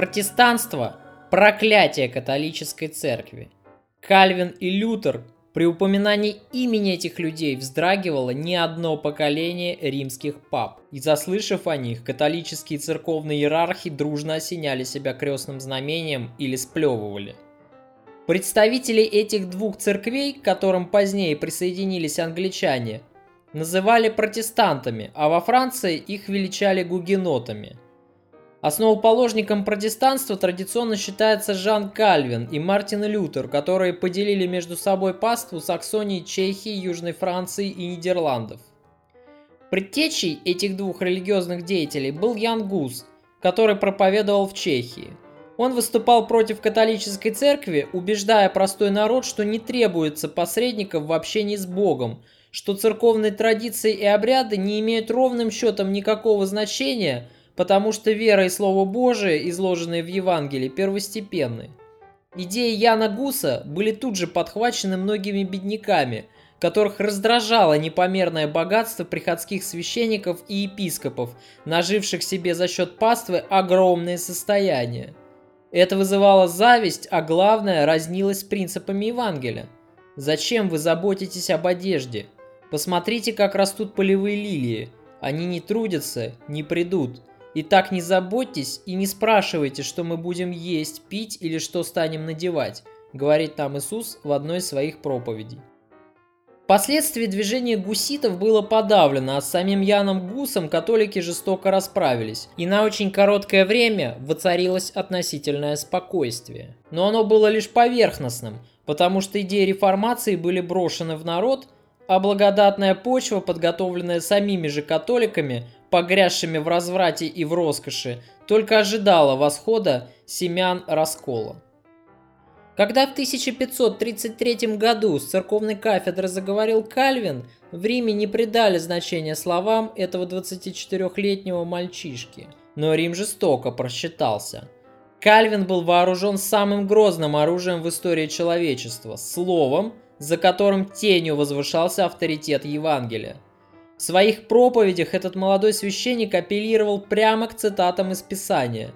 Протестанство – проклятие католической церкви. Кальвин и Лютер при упоминании имени этих людей вздрагивало не одно поколение римских пап, и заслышав о них, католические церковные иерархи дружно осеняли себя крестным знамением или сплевывали. Представителей этих двух церквей, к которым позднее присоединились англичане, называли протестантами, а во Франции их величали гугенотами – Основоположником протестанства традиционно считается Жан Кальвин и Мартин Лютер, которые поделили между собой паству Саксонии, Чехии, Южной Франции и Нидерландов. Предтечей этих двух религиозных деятелей был Ян Гус, который проповедовал в Чехии. Он выступал против католической церкви, убеждая простой народ, что не требуется посредников в общении с Богом, что церковные традиции и обряды не имеют ровным счетом никакого значения – потому что вера и Слово Божие, изложенные в Евангелии, первостепенны. Идеи Яна Гуса были тут же подхвачены многими бедняками, которых раздражало непомерное богатство приходских священников и епископов, наживших себе за счет паствы огромные состояния. Это вызывало зависть, а главное, разнилось с принципами Евангелия. Зачем вы заботитесь об одежде? Посмотрите, как растут полевые лилии. Они не трудятся, не придут. И так не заботьтесь и не спрашивайте, что мы будем есть, пить или что станем надевать, говорит там Иисус в одной из своих проповедей. Впоследствии движение гуситов было подавлено, а с самим Яном Гусом католики жестоко расправились, и на очень короткое время воцарилось относительное спокойствие. Но оно было лишь поверхностным, потому что идеи реформации были брошены в народ, а благодатная почва, подготовленная самими же католиками, погрязшими в разврате и в роскоши, только ожидала восхода семян раскола. Когда в 1533 году с церковной кафедры заговорил Кальвин, в Риме не придали значения словам этого 24-летнего мальчишки. Но Рим жестоко просчитался. Кальвин был вооружен самым грозным оружием в истории человечества – словом, за которым тенью возвышался авторитет Евангелия – в своих проповедях этот молодой священник апеллировал прямо к цитатам из Писания.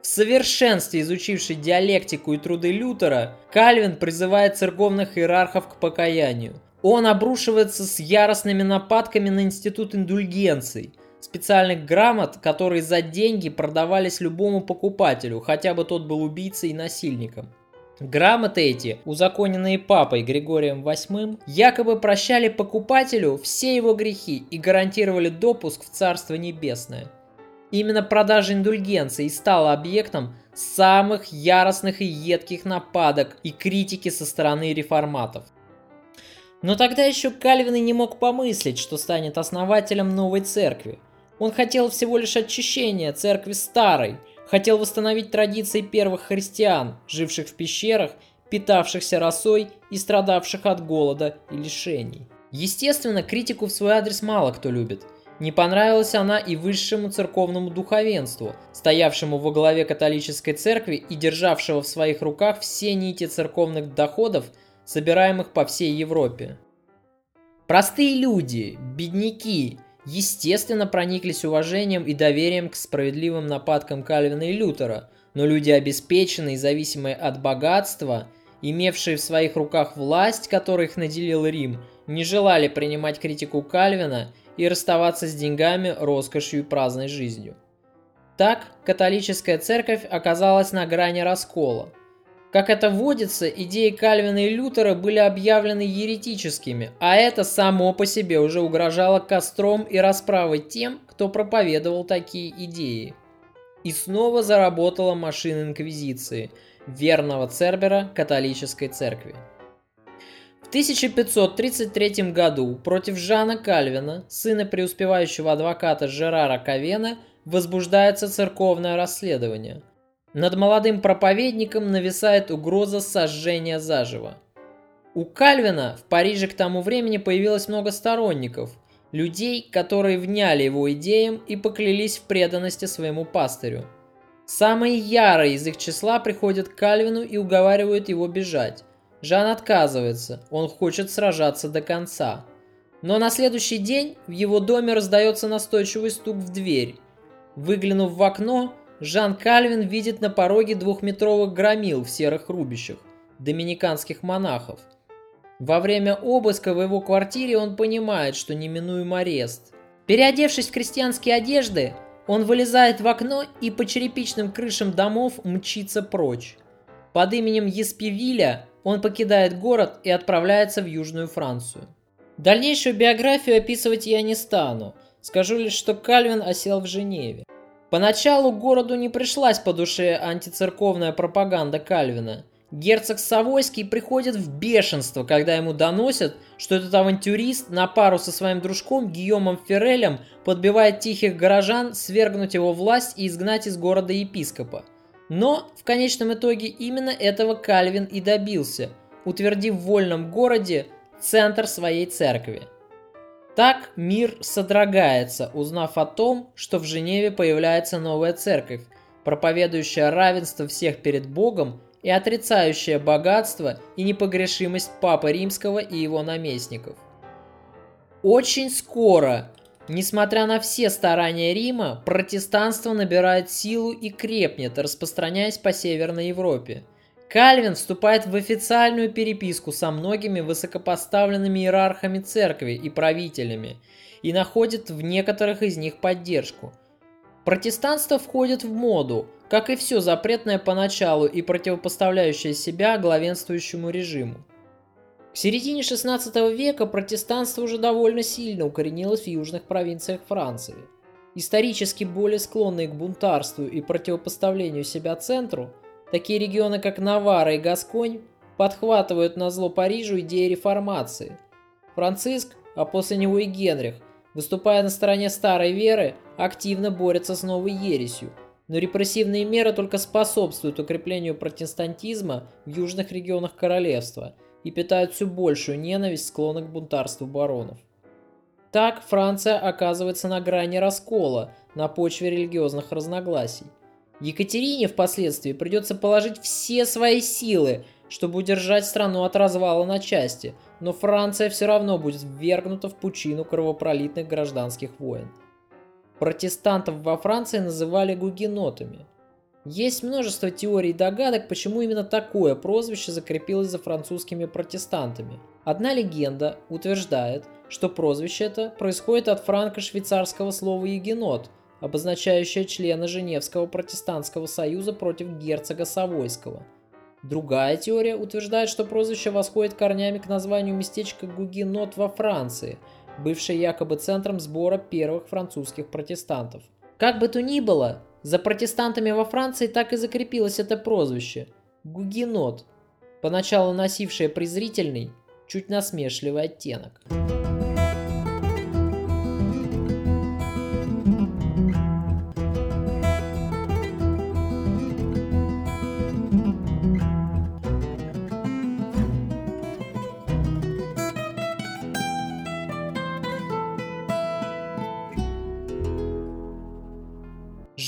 В совершенстве изучивший диалектику и труды Лютера, Кальвин призывает церковных иерархов к покаянию. Он обрушивается с яростными нападками на институт индульгенций, специальных грамот, которые за деньги продавались любому покупателю, хотя бы тот был убийцей и насильником. Грамоты эти, узаконенные папой Григорием VIII, якобы прощали покупателю все его грехи и гарантировали допуск в Царство Небесное. Именно продажа индульгенций стала объектом самых яростных и едких нападок и критики со стороны реформатов. Но тогда еще Кальвин и не мог помыслить, что станет основателем новой церкви. Он хотел всего лишь очищения церкви старой – хотел восстановить традиции первых христиан, живших в пещерах, питавшихся росой и страдавших от голода и лишений. Естественно, критику в свой адрес мало кто любит. Не понравилась она и высшему церковному духовенству, стоявшему во главе католической церкви и державшего в своих руках все нити церковных доходов, собираемых по всей Европе. Простые люди, бедняки, естественно, прониклись уважением и доверием к справедливым нападкам Кальвина и Лютера, но люди обеспеченные и зависимые от богатства, имевшие в своих руках власть, которой их наделил Рим, не желали принимать критику Кальвина и расставаться с деньгами, роскошью и праздной жизнью. Так, католическая церковь оказалась на грани раскола – как это водится, идеи Кальвина и Лютера были объявлены еретическими, а это само по себе уже угрожало костром и расправой тем, кто проповедовал такие идеи. И снова заработала машина инквизиции, верного Цербера католической церкви. В 1533 году против Жана Кальвина, сына преуспевающего адвоката Жерара Кавена, возбуждается церковное расследование – над молодым проповедником нависает угроза сожжения заживо. У Кальвина в Париже к тому времени появилось много сторонников, людей, которые вняли его идеям и поклялись в преданности своему пастырю. Самые ярые из их числа приходят к Кальвину и уговаривают его бежать. Жан отказывается, он хочет сражаться до конца. Но на следующий день в его доме раздается настойчивый стук в дверь. Выглянув в окно, Жан Кальвин видит на пороге двухметровых громил в серых рубищах, доминиканских монахов. Во время обыска в его квартире он понимает, что неминуем арест. Переодевшись в крестьянские одежды, он вылезает в окно и по черепичным крышам домов мчится прочь. Под именем Еспивиля он покидает город и отправляется в Южную Францию. Дальнейшую биографию описывать я не стану, скажу лишь, что Кальвин осел в Женеве. Поначалу городу не пришлась по душе антицерковная пропаганда Кальвина. Герцог Савойский приходит в бешенство, когда ему доносят, что этот авантюрист на пару со своим дружком Гийомом Феррелем подбивает тихих горожан свергнуть его власть и изгнать из города епископа. Но в конечном итоге именно этого Кальвин и добился, утвердив в вольном городе центр своей церкви. Так мир содрогается, узнав о том, что в Женеве появляется новая церковь, проповедующая равенство всех перед Богом и отрицающая богатство и непогрешимость Папы Римского и его наместников. Очень скоро, несмотря на все старания Рима, протестанство набирает силу и крепнет, распространяясь по Северной Европе – Кальвин вступает в официальную переписку со многими высокопоставленными иерархами церкви и правителями и находит в некоторых из них поддержку. Протестанство входит в моду, как и все запретное поначалу и противопоставляющее себя главенствующему режиму. К середине 16 века протестанство уже довольно сильно укоренилось в южных провинциях Франции. Исторически более склонные к бунтарству и противопоставлению себя центру – Такие регионы, как Навара и Гасконь, подхватывают на зло Парижу идеи реформации. Франциск, а после него и Генрих, выступая на стороне старой веры, активно борются с новой ересью, но репрессивные меры только способствуют укреплению протестантизма в южных регионах королевства и питают все большую ненависть склонных к бунтарству баронов. Так Франция оказывается на грани раскола на почве религиозных разногласий – Екатерине впоследствии придется положить все свои силы, чтобы удержать страну от развала на части, но Франция все равно будет ввергнута в пучину кровопролитных гражданских войн. Протестантов во Франции называли гугенотами. Есть множество теорий и догадок, почему именно такое прозвище закрепилось за французскими протестантами. Одна легенда утверждает, что прозвище это происходит от франко-швейцарского слова «егенот», обозначающая члена Женевского протестантского союза против герцога Савойского. Другая теория утверждает, что прозвище восходит корнями к названию местечка Гугенот во Франции, бывшее якобы центром сбора первых французских протестантов. Как бы то ни было, за протестантами во Франции так и закрепилось это прозвище – Гугенот, поначалу носившее презрительный, чуть насмешливый оттенок.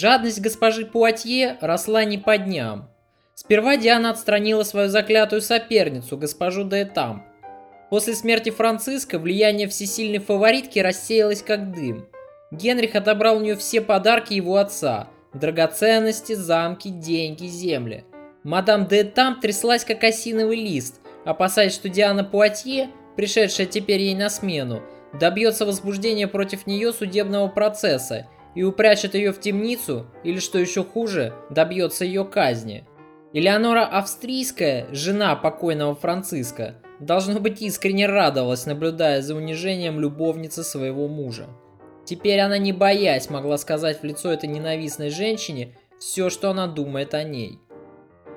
Жадность госпожи Пуатье росла не по дням. Сперва Диана отстранила свою заклятую соперницу, госпожу Деэтам. После смерти Франциска влияние всесильной фаворитки рассеялось как дым. Генрих отобрал у нее все подарки его отца – драгоценности, замки, деньги, земли. Мадам Деэтам тряслась как осиновый лист, опасаясь, что Диана Пуатье, пришедшая теперь ей на смену, добьется возбуждения против нее судебного процесса – и упрячет ее в темницу, или, что еще хуже, добьется ее казни. Элеонора Австрийская, жена покойного Франциска, должно быть искренне радовалась, наблюдая за унижением любовницы своего мужа. Теперь она, не боясь, могла сказать в лицо этой ненавистной женщине все, что она думает о ней.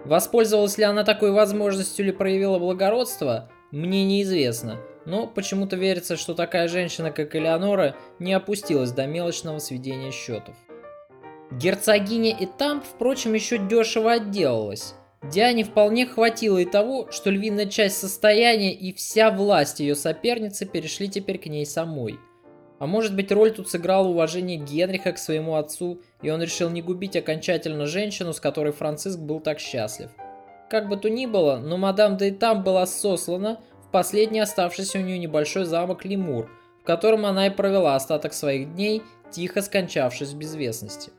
Воспользовалась ли она такой возможностью или проявила благородство, мне неизвестно – но почему-то верится, что такая женщина, как Элеонора, не опустилась до мелочного сведения счетов. Герцогиня и Тамп, впрочем, еще дешево отделалась. Диане вполне хватило и того, что львиная часть состояния и вся власть ее соперницы перешли теперь к ней самой. А может быть роль тут сыграла уважение Генриха к своему отцу, и он решил не губить окончательно женщину, с которой Франциск был так счастлив. Как бы то ни было, но мадам де Там была сослана, последний оставшийся у нее небольшой замок Лемур, в котором она и провела остаток своих дней, тихо скончавшись в безвестности.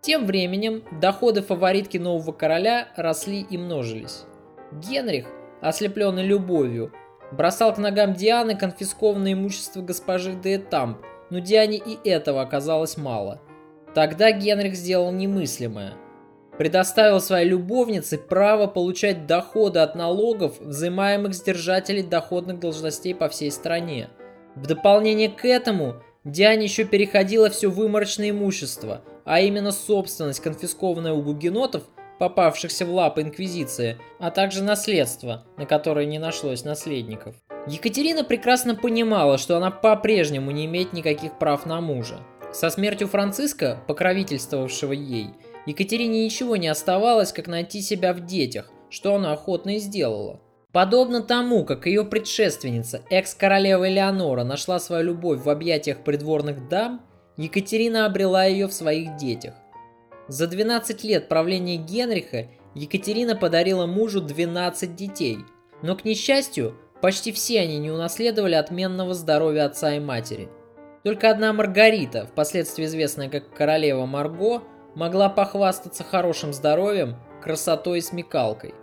Тем временем доходы фаворитки нового короля росли и множились. Генрих, ослепленный любовью, бросал к ногам Дианы конфискованное имущество госпожи де Этамп, но Диане и этого оказалось мало. Тогда Генрих сделал немыслимое. Предоставил своей любовнице право получать доходы от налогов, взимаемых с держателей доходных должностей по всей стране. В дополнение к этому Диане еще переходило все выморочное имущество, а именно собственность, конфискованная у гугенотов, попавшихся в лапы Инквизиции, а также наследство, на которое не нашлось наследников. Екатерина прекрасно понимала, что она по-прежнему не имеет никаких прав на мужа. Со смертью Франциска, покровительствовавшего ей, Екатерине ничего не оставалось, как найти себя в детях, что она охотно и сделала. Подобно тому, как ее предшественница, экс-королева Элеонора, нашла свою любовь в объятиях придворных дам, Екатерина обрела ее в своих детях. За 12 лет правления Генриха Екатерина подарила мужу 12 детей, но, к несчастью, почти все они не унаследовали отменного здоровья отца и матери. Только одна Маргарита, впоследствии известная как королева Марго, могла похвастаться хорошим здоровьем, красотой и смекалкой.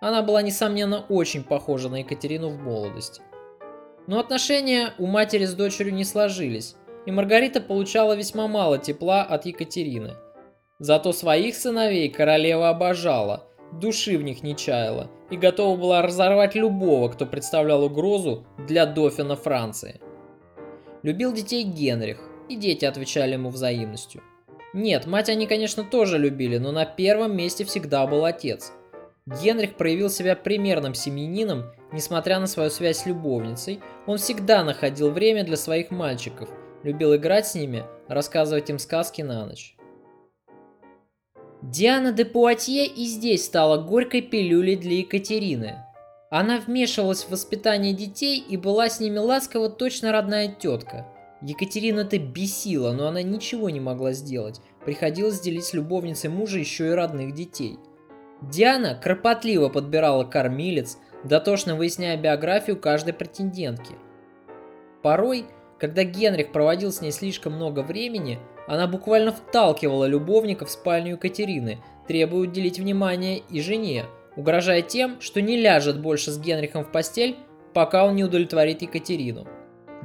Она была, несомненно, очень похожа на Екатерину в молодости. Но отношения у матери с дочерью не сложились, и Маргарита получала весьма мало тепла от Екатерины. Зато своих сыновей королева обожала, души в них не чаяла и готова была разорвать любого, кто представлял угрозу для дофина Франции. Любил детей Генрих, и дети отвечали ему взаимностью. Нет, мать они, конечно, тоже любили, но на первом месте всегда был отец. Генрих проявил себя примерным семьянином, несмотря на свою связь с любовницей, он всегда находил время для своих мальчиков, любил играть с ними, рассказывать им сказки на ночь. Диана де Пуатье и здесь стала горькой пилюлей для Екатерины. Она вмешивалась в воспитание детей и была с ними ласкова точно родная тетка – Екатерина-то бесила, но она ничего не могла сделать. Приходилось делить с любовницей мужа еще и родных детей. Диана кропотливо подбирала кормилец, дотошно выясняя биографию каждой претендентки. Порой, когда Генрих проводил с ней слишком много времени, она буквально вталкивала любовника в спальню Екатерины, требуя уделить внимание и жене, угрожая тем, что не ляжет больше с Генрихом в постель, пока он не удовлетворит Екатерину.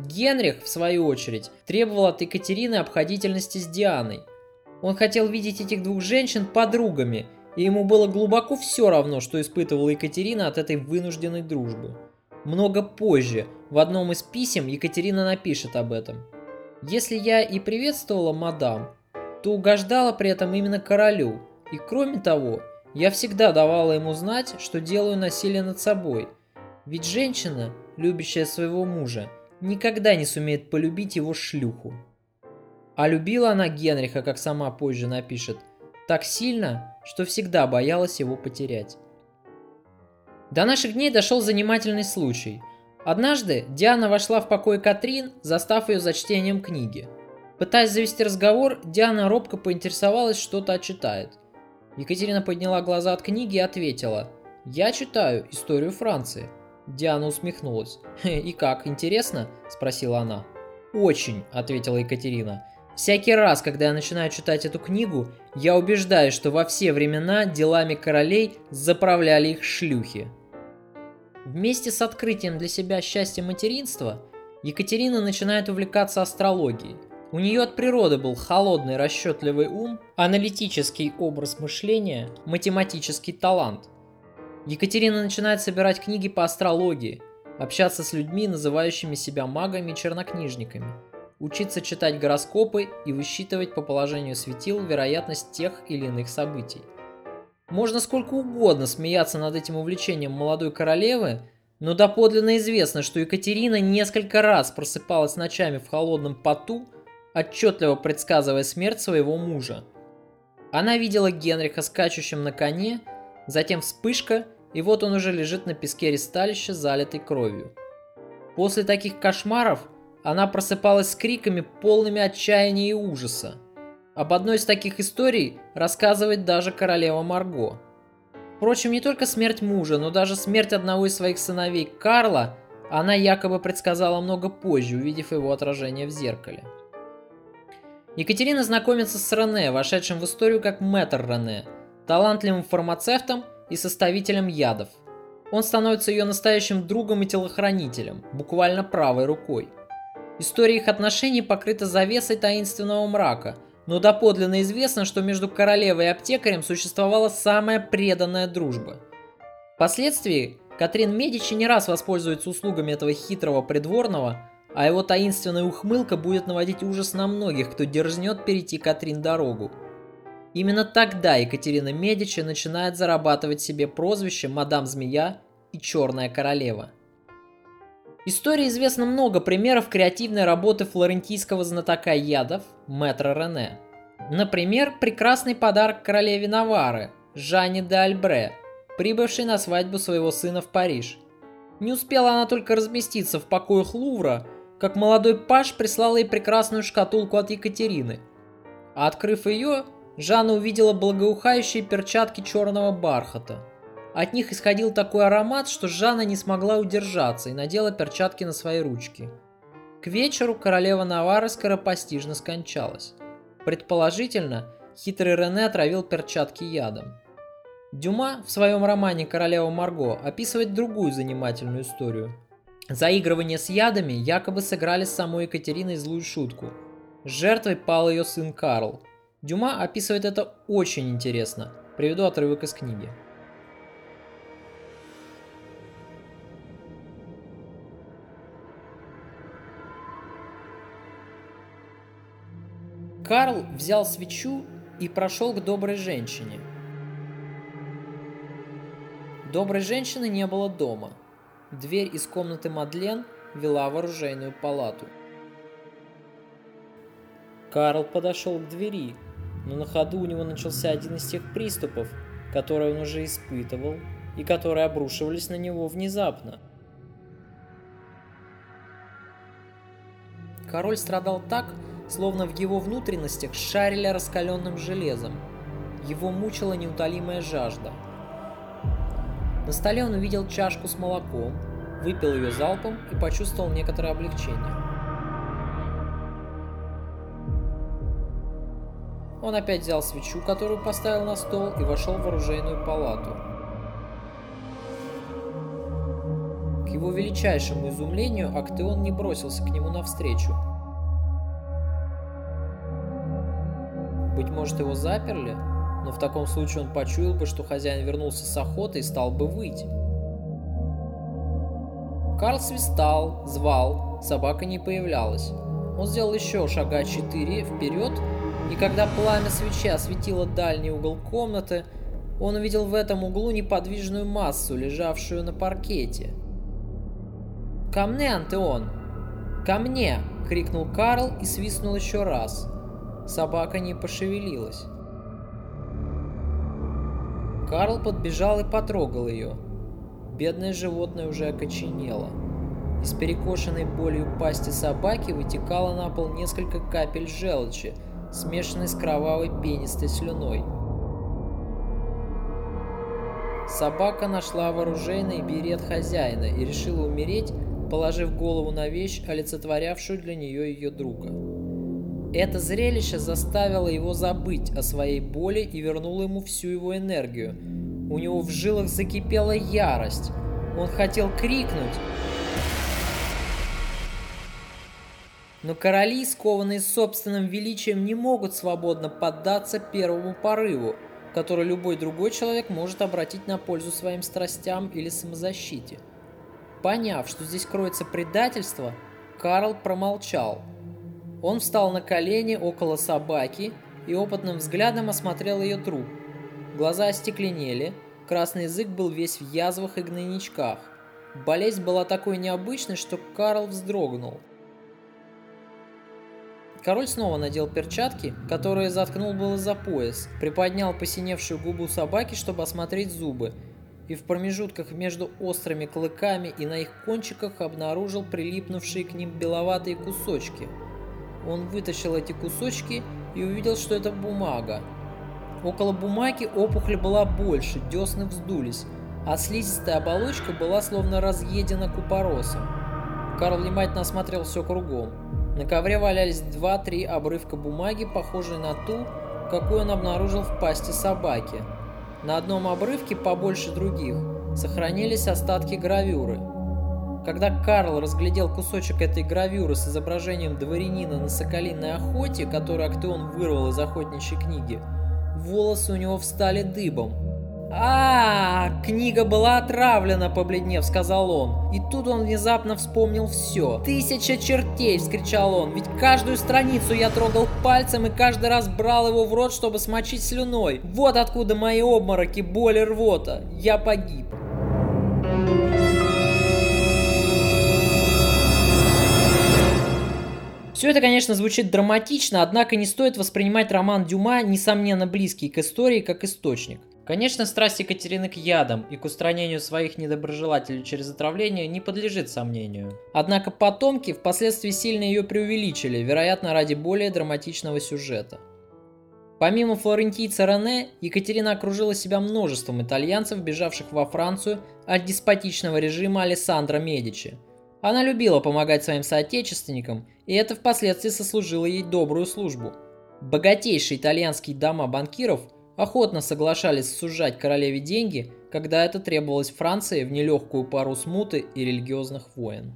Генрих, в свою очередь, требовал от Екатерины обходительности с Дианой. Он хотел видеть этих двух женщин подругами, и ему было глубоко все равно, что испытывала Екатерина от этой вынужденной дружбы. Много позже, в одном из писем, Екатерина напишет об этом. «Если я и приветствовала мадам, то угождала при этом именно королю, и кроме того, я всегда давала ему знать, что делаю насилие над собой. Ведь женщина, любящая своего мужа, никогда не сумеет полюбить его шлюху. А любила она Генриха, как сама позже напишет, так сильно, что всегда боялась его потерять. До наших дней дошел занимательный случай. Однажды Диана вошла в покой Катрин, застав ее за чтением книги. Пытаясь завести разговор, Диана робко поинтересовалась, что та читает. Екатерина подняла глаза от книги и ответила «Я читаю историю Франции». Диана усмехнулась. «И как, интересно?» – спросила она. «Очень», – ответила Екатерина. «Всякий раз, когда я начинаю читать эту книгу, я убеждаюсь, что во все времена делами королей заправляли их шлюхи». Вместе с открытием для себя счастья материнства, Екатерина начинает увлекаться астрологией. У нее от природы был холодный расчетливый ум, аналитический образ мышления, математический талант – Екатерина начинает собирать книги по астрологии, общаться с людьми, называющими себя магами и чернокнижниками, учиться читать гороскопы и высчитывать по положению светил вероятность тех или иных событий. Можно сколько угодно смеяться над этим увлечением молодой королевы, но доподлинно известно, что Екатерина несколько раз просыпалась ночами в холодном поту, отчетливо предсказывая смерть своего мужа. Она видела Генриха скачущим на коне, затем вспышка – и вот он уже лежит на песке ресталища, залитый кровью. После таких кошмаров она просыпалась с криками, полными отчаяния и ужаса. Об одной из таких историй рассказывает даже королева Марго. Впрочем, не только смерть мужа, но даже смерть одного из своих сыновей, Карла, она якобы предсказала много позже, увидев его отражение в зеркале. Екатерина знакомится с Рене, вошедшим в историю как мэтр Рене, талантливым фармацевтом и составителем ядов. Он становится ее настоящим другом и телохранителем, буквально правой рукой. История их отношений покрыта завесой таинственного мрака, но доподлинно известно, что между королевой и аптекарем существовала самая преданная дружба. Впоследствии Катрин Медичи не раз воспользуется услугами этого хитрого придворного, а его таинственная ухмылка будет наводить ужас на многих, кто дерзнет перейти Катрин дорогу. Именно тогда Екатерина Медичи начинает зарабатывать себе прозвище «Мадам Змея» и «Черная королева». Истории известно много примеров креативной работы флорентийского знатока ядов Мэтра Рене. Например, прекрасный подарок королеве Навары Жанне де Альбре, прибывшей на свадьбу своего сына в Париж. Не успела она только разместиться в покоях Лувра, как молодой паш прислал ей прекрасную шкатулку от Екатерины. А открыв ее, Жанна увидела благоухающие перчатки черного бархата. От них исходил такой аромат, что Жанна не смогла удержаться и надела перчатки на свои ручки. К вечеру королева Навары скоропостижно скончалась. Предположительно, хитрый Рене отравил перчатки ядом. Дюма в своем романе «Королева Марго» описывает другую занимательную историю – Заигрывание с ядами якобы сыграли с самой Екатериной злую шутку. Жертвой пал ее сын Карл. Дюма описывает это очень интересно. Приведу отрывок из книги. Карл взял свечу и прошел к доброй женщине. Доброй женщины не было дома – Дверь из комнаты Мадлен вела в оружейную палату. Карл подошел к двери, но на ходу у него начался один из тех приступов, которые он уже испытывал и которые обрушивались на него внезапно. Король страдал так, словно в его внутренностях шарили раскаленным железом. Его мучила неутолимая жажда – на столе он увидел чашку с молоком, выпил ее залпом и почувствовал некоторое облегчение. Он опять взял свечу, которую поставил на стол, и вошел в оружейную палату. К его величайшему изумлению Актеон не бросился к нему навстречу. Быть может, его заперли? но в таком случае он почуял бы, что хозяин вернулся с охоты и стал бы выть. Карл свистал, звал, собака не появлялась. Он сделал еще шага четыре вперед, и когда пламя свечи осветило дальний угол комнаты, он увидел в этом углу неподвижную массу, лежавшую на паркете. «Ко мне, Антеон! Ко мне!» — крикнул Карл и свистнул еще раз. Собака не пошевелилась. Карл подбежал и потрогал ее. Бедное животное уже окоченело. Из перекошенной болью пасти собаки вытекало на пол несколько капель желчи, смешанной с кровавой пенистой слюной. Собака нашла вооруженный берет хозяина и решила умереть, положив голову на вещь, олицетворявшую для нее ее друга. Это зрелище заставило его забыть о своей боли и вернуло ему всю его энергию. У него в жилах закипела ярость. Он хотел крикнуть. Но короли, скованные собственным величием, не могут свободно поддаться первому порыву, который любой другой человек может обратить на пользу своим страстям или самозащите. Поняв, что здесь кроется предательство, Карл промолчал – он встал на колени около собаки и опытным взглядом осмотрел ее труп. Глаза остекленели, красный язык был весь в язвах и гнойничках. Болезнь была такой необычной, что Карл вздрогнул. Король снова надел перчатки, которые заткнул было за пояс, приподнял посиневшую губу собаки, чтобы осмотреть зубы, и в промежутках между острыми клыками и на их кончиках обнаружил прилипнувшие к ним беловатые кусочки – он вытащил эти кусочки и увидел, что это бумага. Около бумаги опухоль была больше, десны вздулись, а слизистая оболочка была словно разъедена купоросом. Карл внимательно осмотрел все кругом. На ковре валялись два-три обрывка бумаги, похожие на ту, какую он обнаружил в пасти собаки. На одном обрывке, побольше других, сохранились остатки гравюры. Когда Карл разглядел кусочек этой гравюры с изображением дворянина на соколиной охоте, который Актеон вырвал из охотничьей книги, волосы у него встали дыбом. А, книга была отравлена, побледнев, сказал он. И тут он внезапно вспомнил все. Тысяча чертей, вскричал он, ведь каждую страницу я трогал пальцем и каждый раз брал его в рот, чтобы смочить слюной. Вот откуда мои обмороки, боль и рвота. Я погиб. Все это, конечно, звучит драматично, однако не стоит воспринимать роман Дюма, несомненно близкий к истории, как источник. Конечно, страсть Екатерины к ядам и к устранению своих недоброжелателей через отравление не подлежит сомнению. Однако потомки впоследствии сильно ее преувеличили, вероятно, ради более драматичного сюжета. Помимо флорентийца Рене, Екатерина окружила себя множеством итальянцев, бежавших во Францию от деспотичного режима Алессандро Медичи. Она любила помогать своим соотечественникам, и это впоследствии сослужило ей добрую службу. Богатейшие итальянские дома банкиров – охотно соглашались сужать королеве деньги, когда это требовалось Франции в нелегкую пару смуты и религиозных войн.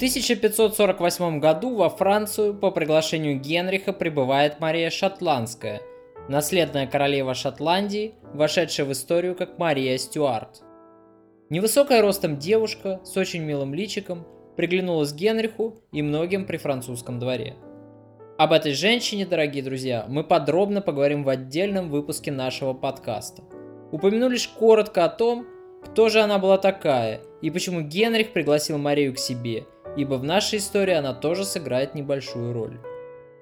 1548 году во Францию по приглашению Генриха прибывает Мария Шотландская, наследная королева Шотландии, вошедшая в историю как Мария Стюарт. Невысокая ростом девушка с очень милым личиком приглянулась Генриху и многим при французском дворе. Об этой женщине, дорогие друзья, мы подробно поговорим в отдельном выпуске нашего подкаста. Упомяну лишь коротко о том, кто же она была такая и почему Генрих пригласил Марию к себе – ибо в нашей истории она тоже сыграет небольшую роль.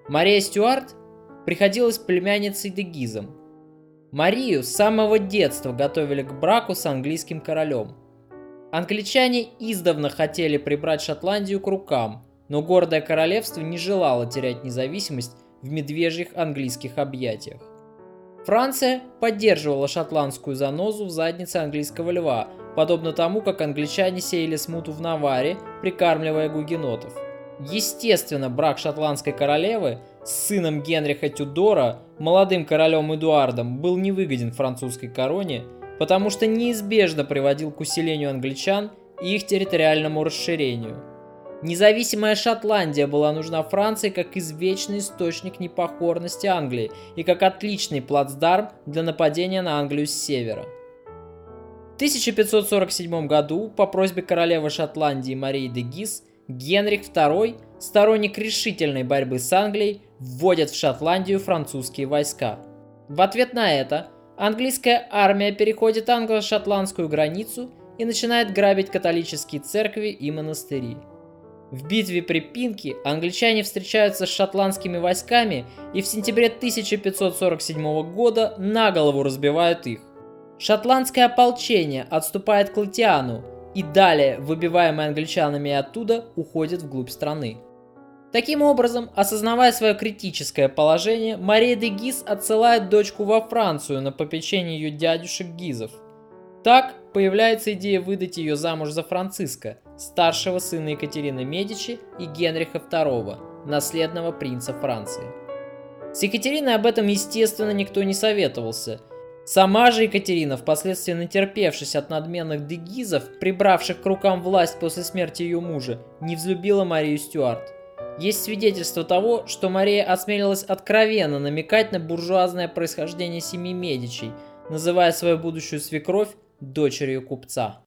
Мария Стюарт приходилась племянницей Дегизом. Марию с самого детства готовили к браку с английским королем. Англичане издавна хотели прибрать Шотландию к рукам, но гордое королевство не желало терять независимость в медвежьих английских объятиях. Франция поддерживала шотландскую занозу в заднице английского льва, подобно тому, как англичане сеяли смуту в Наваре, прикармливая гугенотов. Естественно, брак шотландской королевы с сыном Генриха Тюдора, молодым королем Эдуардом, был невыгоден французской короне, потому что неизбежно приводил к усилению англичан и их территориальному расширению. Независимая Шотландия была нужна Франции как извечный источник непокорности Англии и как отличный плацдарм для нападения на Англию с севера – 1547 году по просьбе королевы Шотландии Марии де Гис Генрих II, сторонник решительной борьбы с Англией, вводит в Шотландию французские войска. В ответ на это английская армия переходит англо-шотландскую границу и начинает грабить католические церкви и монастыри. В битве при Пинке англичане встречаются с шотландскими войсками и в сентябре 1547 года на голову разбивают их. Шотландское ополчение отступает к Латиану и далее, выбиваемые англичанами оттуда, уходит вглубь страны. Таким образом, осознавая свое критическое положение, Мария де Гиз отсылает дочку во Францию на попечение ее дядюшек Гизов. Так появляется идея выдать ее замуж за Франциска, старшего сына Екатерины Медичи и Генриха II, наследного принца Франции. С Екатериной об этом, естественно, никто не советовался – Сама же Екатерина, впоследствии натерпевшись от надменных дегизов, прибравших к рукам власть после смерти ее мужа, не взлюбила Марию Стюарт. Есть свидетельство того, что Мария осмелилась откровенно намекать на буржуазное происхождение семьи Медичей, называя свою будущую свекровь дочерью купца.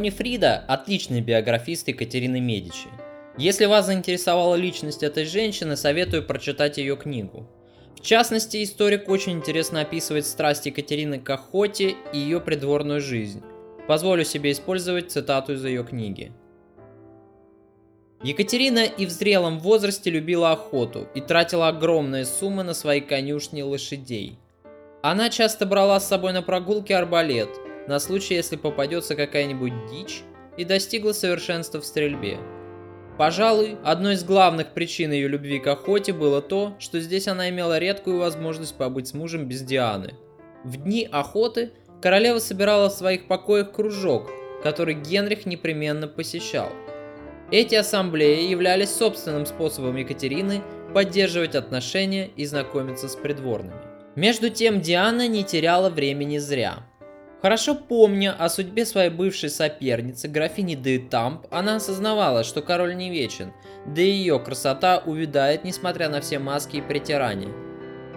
Леони Фрида – отличный биографист Екатерины Медичи. Если вас заинтересовала личность этой женщины, советую прочитать ее книгу. В частности, историк очень интересно описывает страсть Екатерины к охоте и ее придворную жизнь. Позволю себе использовать цитату из ее книги. Екатерина и в зрелом возрасте любила охоту и тратила огромные суммы на свои конюшни лошадей. Она часто брала с собой на прогулки арбалет, на случай, если попадется какая-нибудь дичь, и достигла совершенства в стрельбе. Пожалуй, одной из главных причин ее любви к охоте было то, что здесь она имела редкую возможность побыть с мужем без Дианы. В дни охоты королева собирала в своих покоях кружок, который Генрих непременно посещал – эти ассамблеи являлись собственным способом Екатерины поддерживать отношения и знакомиться с придворными. Между тем Диана не теряла времени зря. Хорошо помня о судьбе своей бывшей соперницы, графини де Тамп, она осознавала, что король не вечен, да и ее красота увядает, несмотря на все маски и притирания.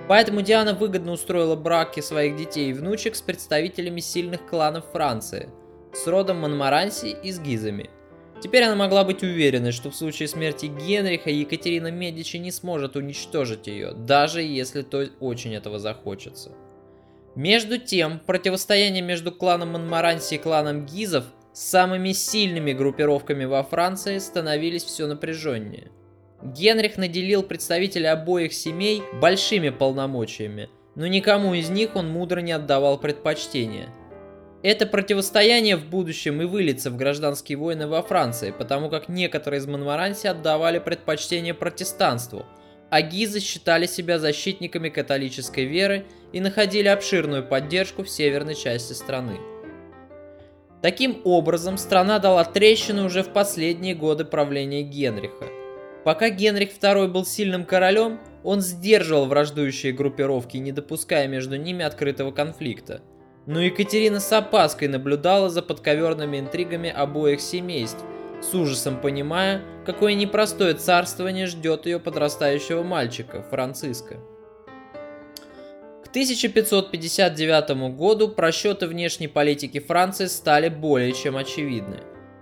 Поэтому Диана выгодно устроила браки своих детей и внучек с представителями сильных кланов Франции, с родом Монмаранси и с Гизами – Теперь она могла быть уверена, что в случае смерти Генриха Екатерина Медичи не сможет уничтожить ее, даже если то очень этого захочется. Между тем, противостояние между кланом Монмаранси и кланом Гизов самыми сильными группировками во Франции становились все напряженнее. Генрих наделил представителей обоих семей большими полномочиями, но никому из них он мудро не отдавал предпочтения – это противостояние в будущем и выльется в гражданские войны во Франции, потому как некоторые из Монмаранси отдавали предпочтение протестанству, а Гизы считали себя защитниками католической веры и находили обширную поддержку в северной части страны. Таким образом, страна дала трещину уже в последние годы правления Генриха. Пока Генрих II был сильным королем, он сдерживал враждующие группировки, не допуская между ними открытого конфликта – но Екатерина с опаской наблюдала за подковерными интригами обоих семейств, с ужасом понимая, какое непростое царствование ждет ее подрастающего мальчика, Франциска. К 1559 году просчеты внешней политики Франции стали более чем очевидны.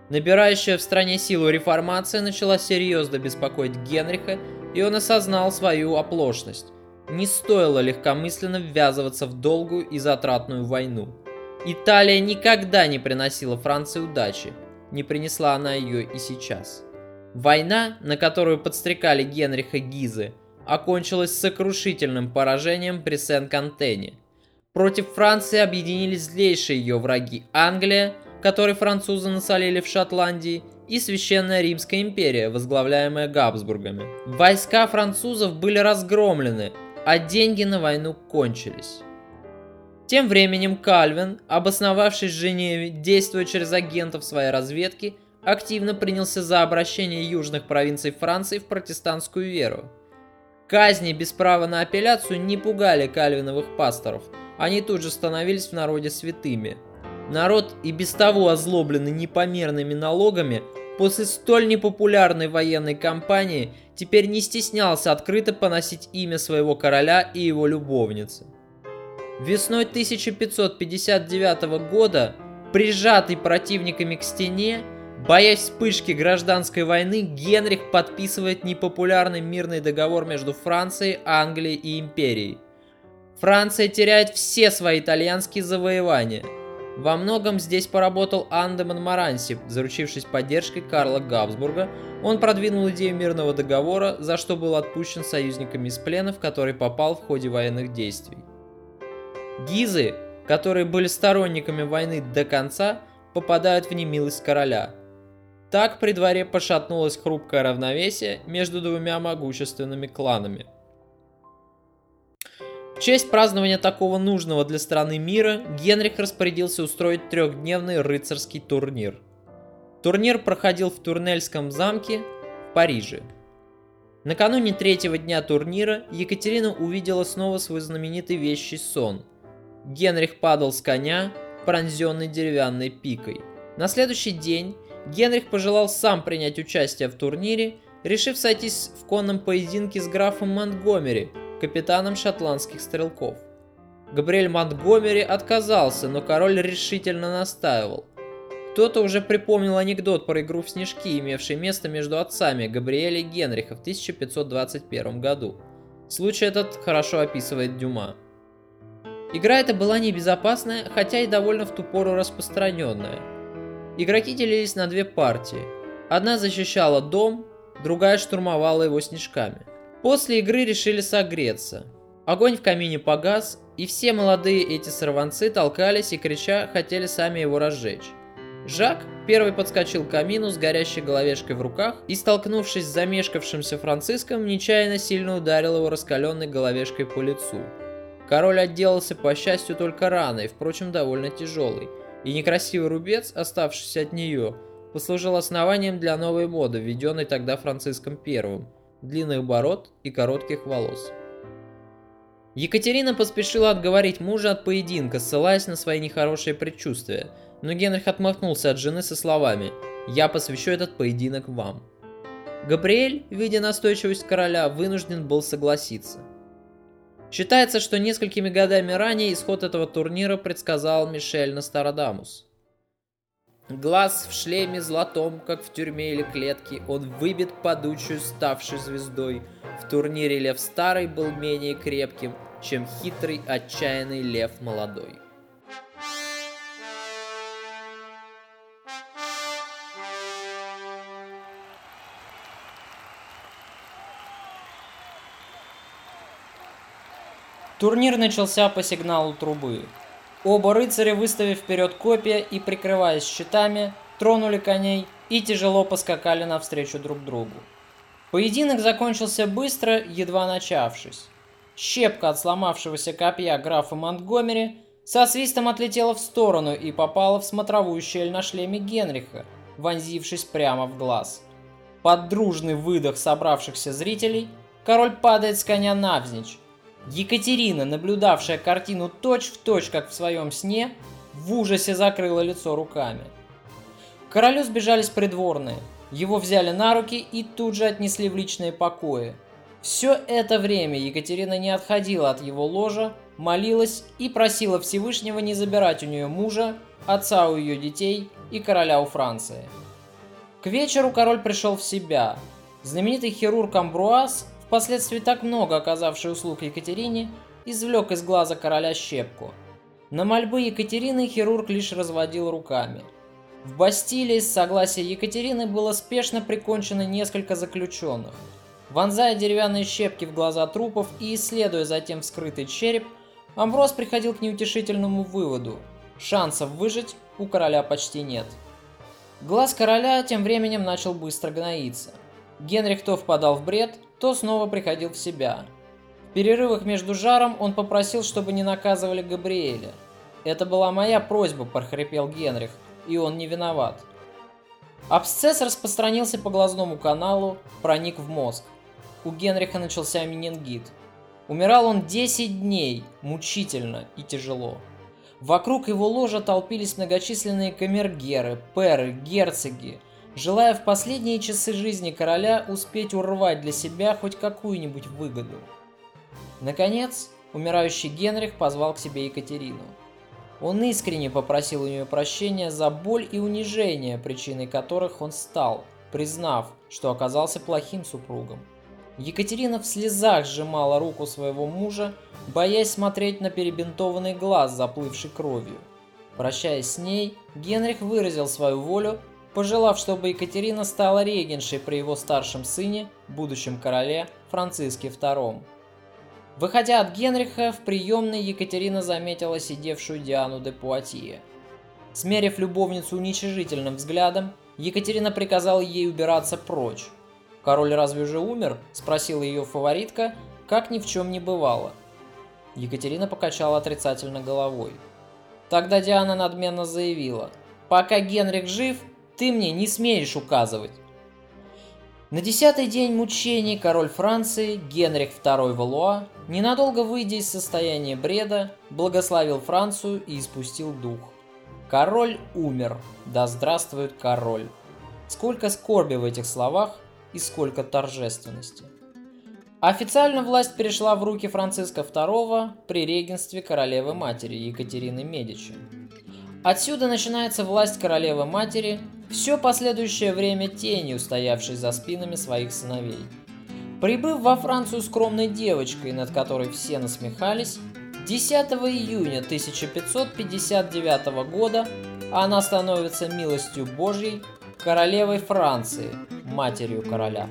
Набирающая в стране силу реформация начала серьезно беспокоить Генриха, и он осознал свою оплошность. Не стоило легкомысленно ввязываться в долгую и затратную войну. Италия никогда не приносила Франции удачи, не принесла она ее и сейчас. Война, на которую подстрекали Генриха Гизы, окончилась сокрушительным поражением при Сен-Кантене. Против Франции объединились злейшие ее враги Англия, которой французы насолили в Шотландии, и Священная Римская империя, возглавляемая Габсбургами. Войска французов были разгромлены, а деньги на войну кончились. Тем временем Кальвин, обосновавшись в Женеве, действуя через агентов своей разведки, активно принялся за обращение южных провинций Франции в протестантскую веру. Казни без права на апелляцию не пугали кальвиновых пасторов, они тут же становились в народе святыми. Народ и без того озлобленный непомерными налогами после столь непопулярной военной кампании теперь не стеснялся открыто поносить имя своего короля и его любовницы. Весной 1559 года, прижатый противниками к стене, боясь вспышки гражданской войны, Генрих подписывает непопулярный мирный договор между Францией, Англией и Империей. Франция теряет все свои итальянские завоевания – во многом здесь поработал Андеман Маранси, заручившись поддержкой Карла Габсбурга, он продвинул идею мирного договора, за что был отпущен союзниками из плена, в который попал в ходе военных действий. Гизы, которые были сторонниками войны до конца, попадают в немилость короля. Так при дворе пошатнулось хрупкое равновесие между двумя могущественными кланами – в честь празднования такого нужного для страны мира Генрих распорядился устроить трехдневный рыцарский турнир. Турнир проходил в Турнельском замке в Париже. Накануне третьего дня турнира Екатерина увидела снова свой знаменитый вещий сон. Генрих падал с коня, пронзенный деревянной пикой. На следующий день Генрих пожелал сам принять участие в турнире, решив сойтись в конном поединке с графом Монтгомери, капитаном шотландских стрелков. Габриэль Монтгомери отказался, но король решительно настаивал. Кто-то уже припомнил анекдот про игру в снежки, имевший место между отцами Габриэля и Генриха в 1521 году. Случай этот хорошо описывает Дюма. Игра эта была небезопасная, хотя и довольно в ту пору распространенная. Игроки делились на две партии. Одна защищала дом, другая штурмовала его снежками. После игры решили согреться. Огонь в камине погас, и все молодые эти сорванцы толкались и крича хотели сами его разжечь. Жак первый подскочил к камину с горящей головешкой в руках и, столкнувшись с замешкавшимся Франциском, нечаянно сильно ударил его раскаленной головешкой по лицу. Король отделался, по счастью, только раной, впрочем, довольно тяжелой, и некрасивый рубец, оставшийся от нее, послужил основанием для новой моды, введенной тогда Франциском I – длинных бород и коротких волос. Екатерина поспешила отговорить мужа от поединка, ссылаясь на свои нехорошие предчувствия – но Генрих отмахнулся от жены со словами «Я посвящу этот поединок вам». Габриэль, видя настойчивость короля, вынужден был согласиться. Считается, что несколькими годами ранее исход этого турнира предсказал Мишель Нострадамус. Глаз в шлеме золотом, как в тюрьме или клетке, он выбит падучую, ставшей звездой. В турнире лев старый был менее крепким, чем хитрый, отчаянный лев молодой. Турнир начался по сигналу трубы. Оба рыцаря, выставив вперед копья и прикрываясь щитами, тронули коней и тяжело поскакали навстречу друг другу. Поединок закончился быстро, едва начавшись. Щепка от сломавшегося копья графа Монтгомери со свистом отлетела в сторону и попала в смотровую щель на шлеме Генриха, вонзившись прямо в глаз. Под дружный выдох собравшихся зрителей король падает с коня навзничь, Екатерина, наблюдавшая картину точь-в-точь, точь, как в своем сне, в ужасе закрыла лицо руками. К королю сбежались придворные, его взяли на руки и тут же отнесли в личные покои. Все это время Екатерина не отходила от его ложа, молилась и просила Всевышнего не забирать у нее мужа, отца у ее детей и короля у Франции. К вечеру король пришел в себя. Знаменитый хирург Амбруаз впоследствии так много оказавший услуг Екатерине, извлек из глаза короля щепку. На мольбы Екатерины хирург лишь разводил руками. В Бастилии с согласия Екатерины было спешно прикончено несколько заключенных. Вонзая деревянные щепки в глаза трупов и исследуя затем вскрытый череп, Амброс приходил к неутешительному выводу – шансов выжить у короля почти нет. Глаз короля тем временем начал быстро гноиться. Генрих то впадал в бред, то снова приходил в себя. В перерывах между жаром он попросил, чтобы не наказывали Габриэля. «Это была моя просьба», – прохрипел Генрих, – «и он не виноват». Абсцесс распространился по глазному каналу, проник в мозг. У Генриха начался менингит. Умирал он 10 дней, мучительно и тяжело. Вокруг его ложа толпились многочисленные камергеры, перы, герцоги – желая в последние часы жизни короля успеть урвать для себя хоть какую-нибудь выгоду. Наконец, умирающий Генрих позвал к себе Екатерину. Он искренне попросил у нее прощения за боль и унижение, причиной которых он стал, признав, что оказался плохим супругом. Екатерина в слезах сжимала руку своего мужа, боясь смотреть на перебинтованный глаз, заплывший кровью. Прощаясь с ней, Генрих выразил свою волю пожелав, чтобы Екатерина стала регеншей при его старшем сыне, будущем короле Франциске II. Выходя от Генриха, в приемной Екатерина заметила сидевшую Диану де Пуатье. Смерив любовницу уничижительным взглядом, Екатерина приказала ей убираться прочь. «Король разве уже умер?» – спросила ее фаворитка, как ни в чем не бывало. Екатерина покачала отрицательно головой. Тогда Диана надменно заявила, «Пока Генрих жив, ты мне не смеешь указывать. На десятый день мучений король Франции Генрих II Валуа, ненадолго выйдя из состояния бреда, благословил Францию и испустил дух. Король умер, да здравствует король. Сколько скорби в этих словах и сколько торжественности. Официально власть перешла в руки Франциска II при регенстве королевы-матери Екатерины Медичи. Отсюда начинается власть королевы-матери, все последующее время тенью, стоявшей за спинами своих сыновей. Прибыв во Францию скромной девочкой, над которой все насмехались, 10 июня 1559 года она становится милостью Божьей королевой Франции, матерью короля.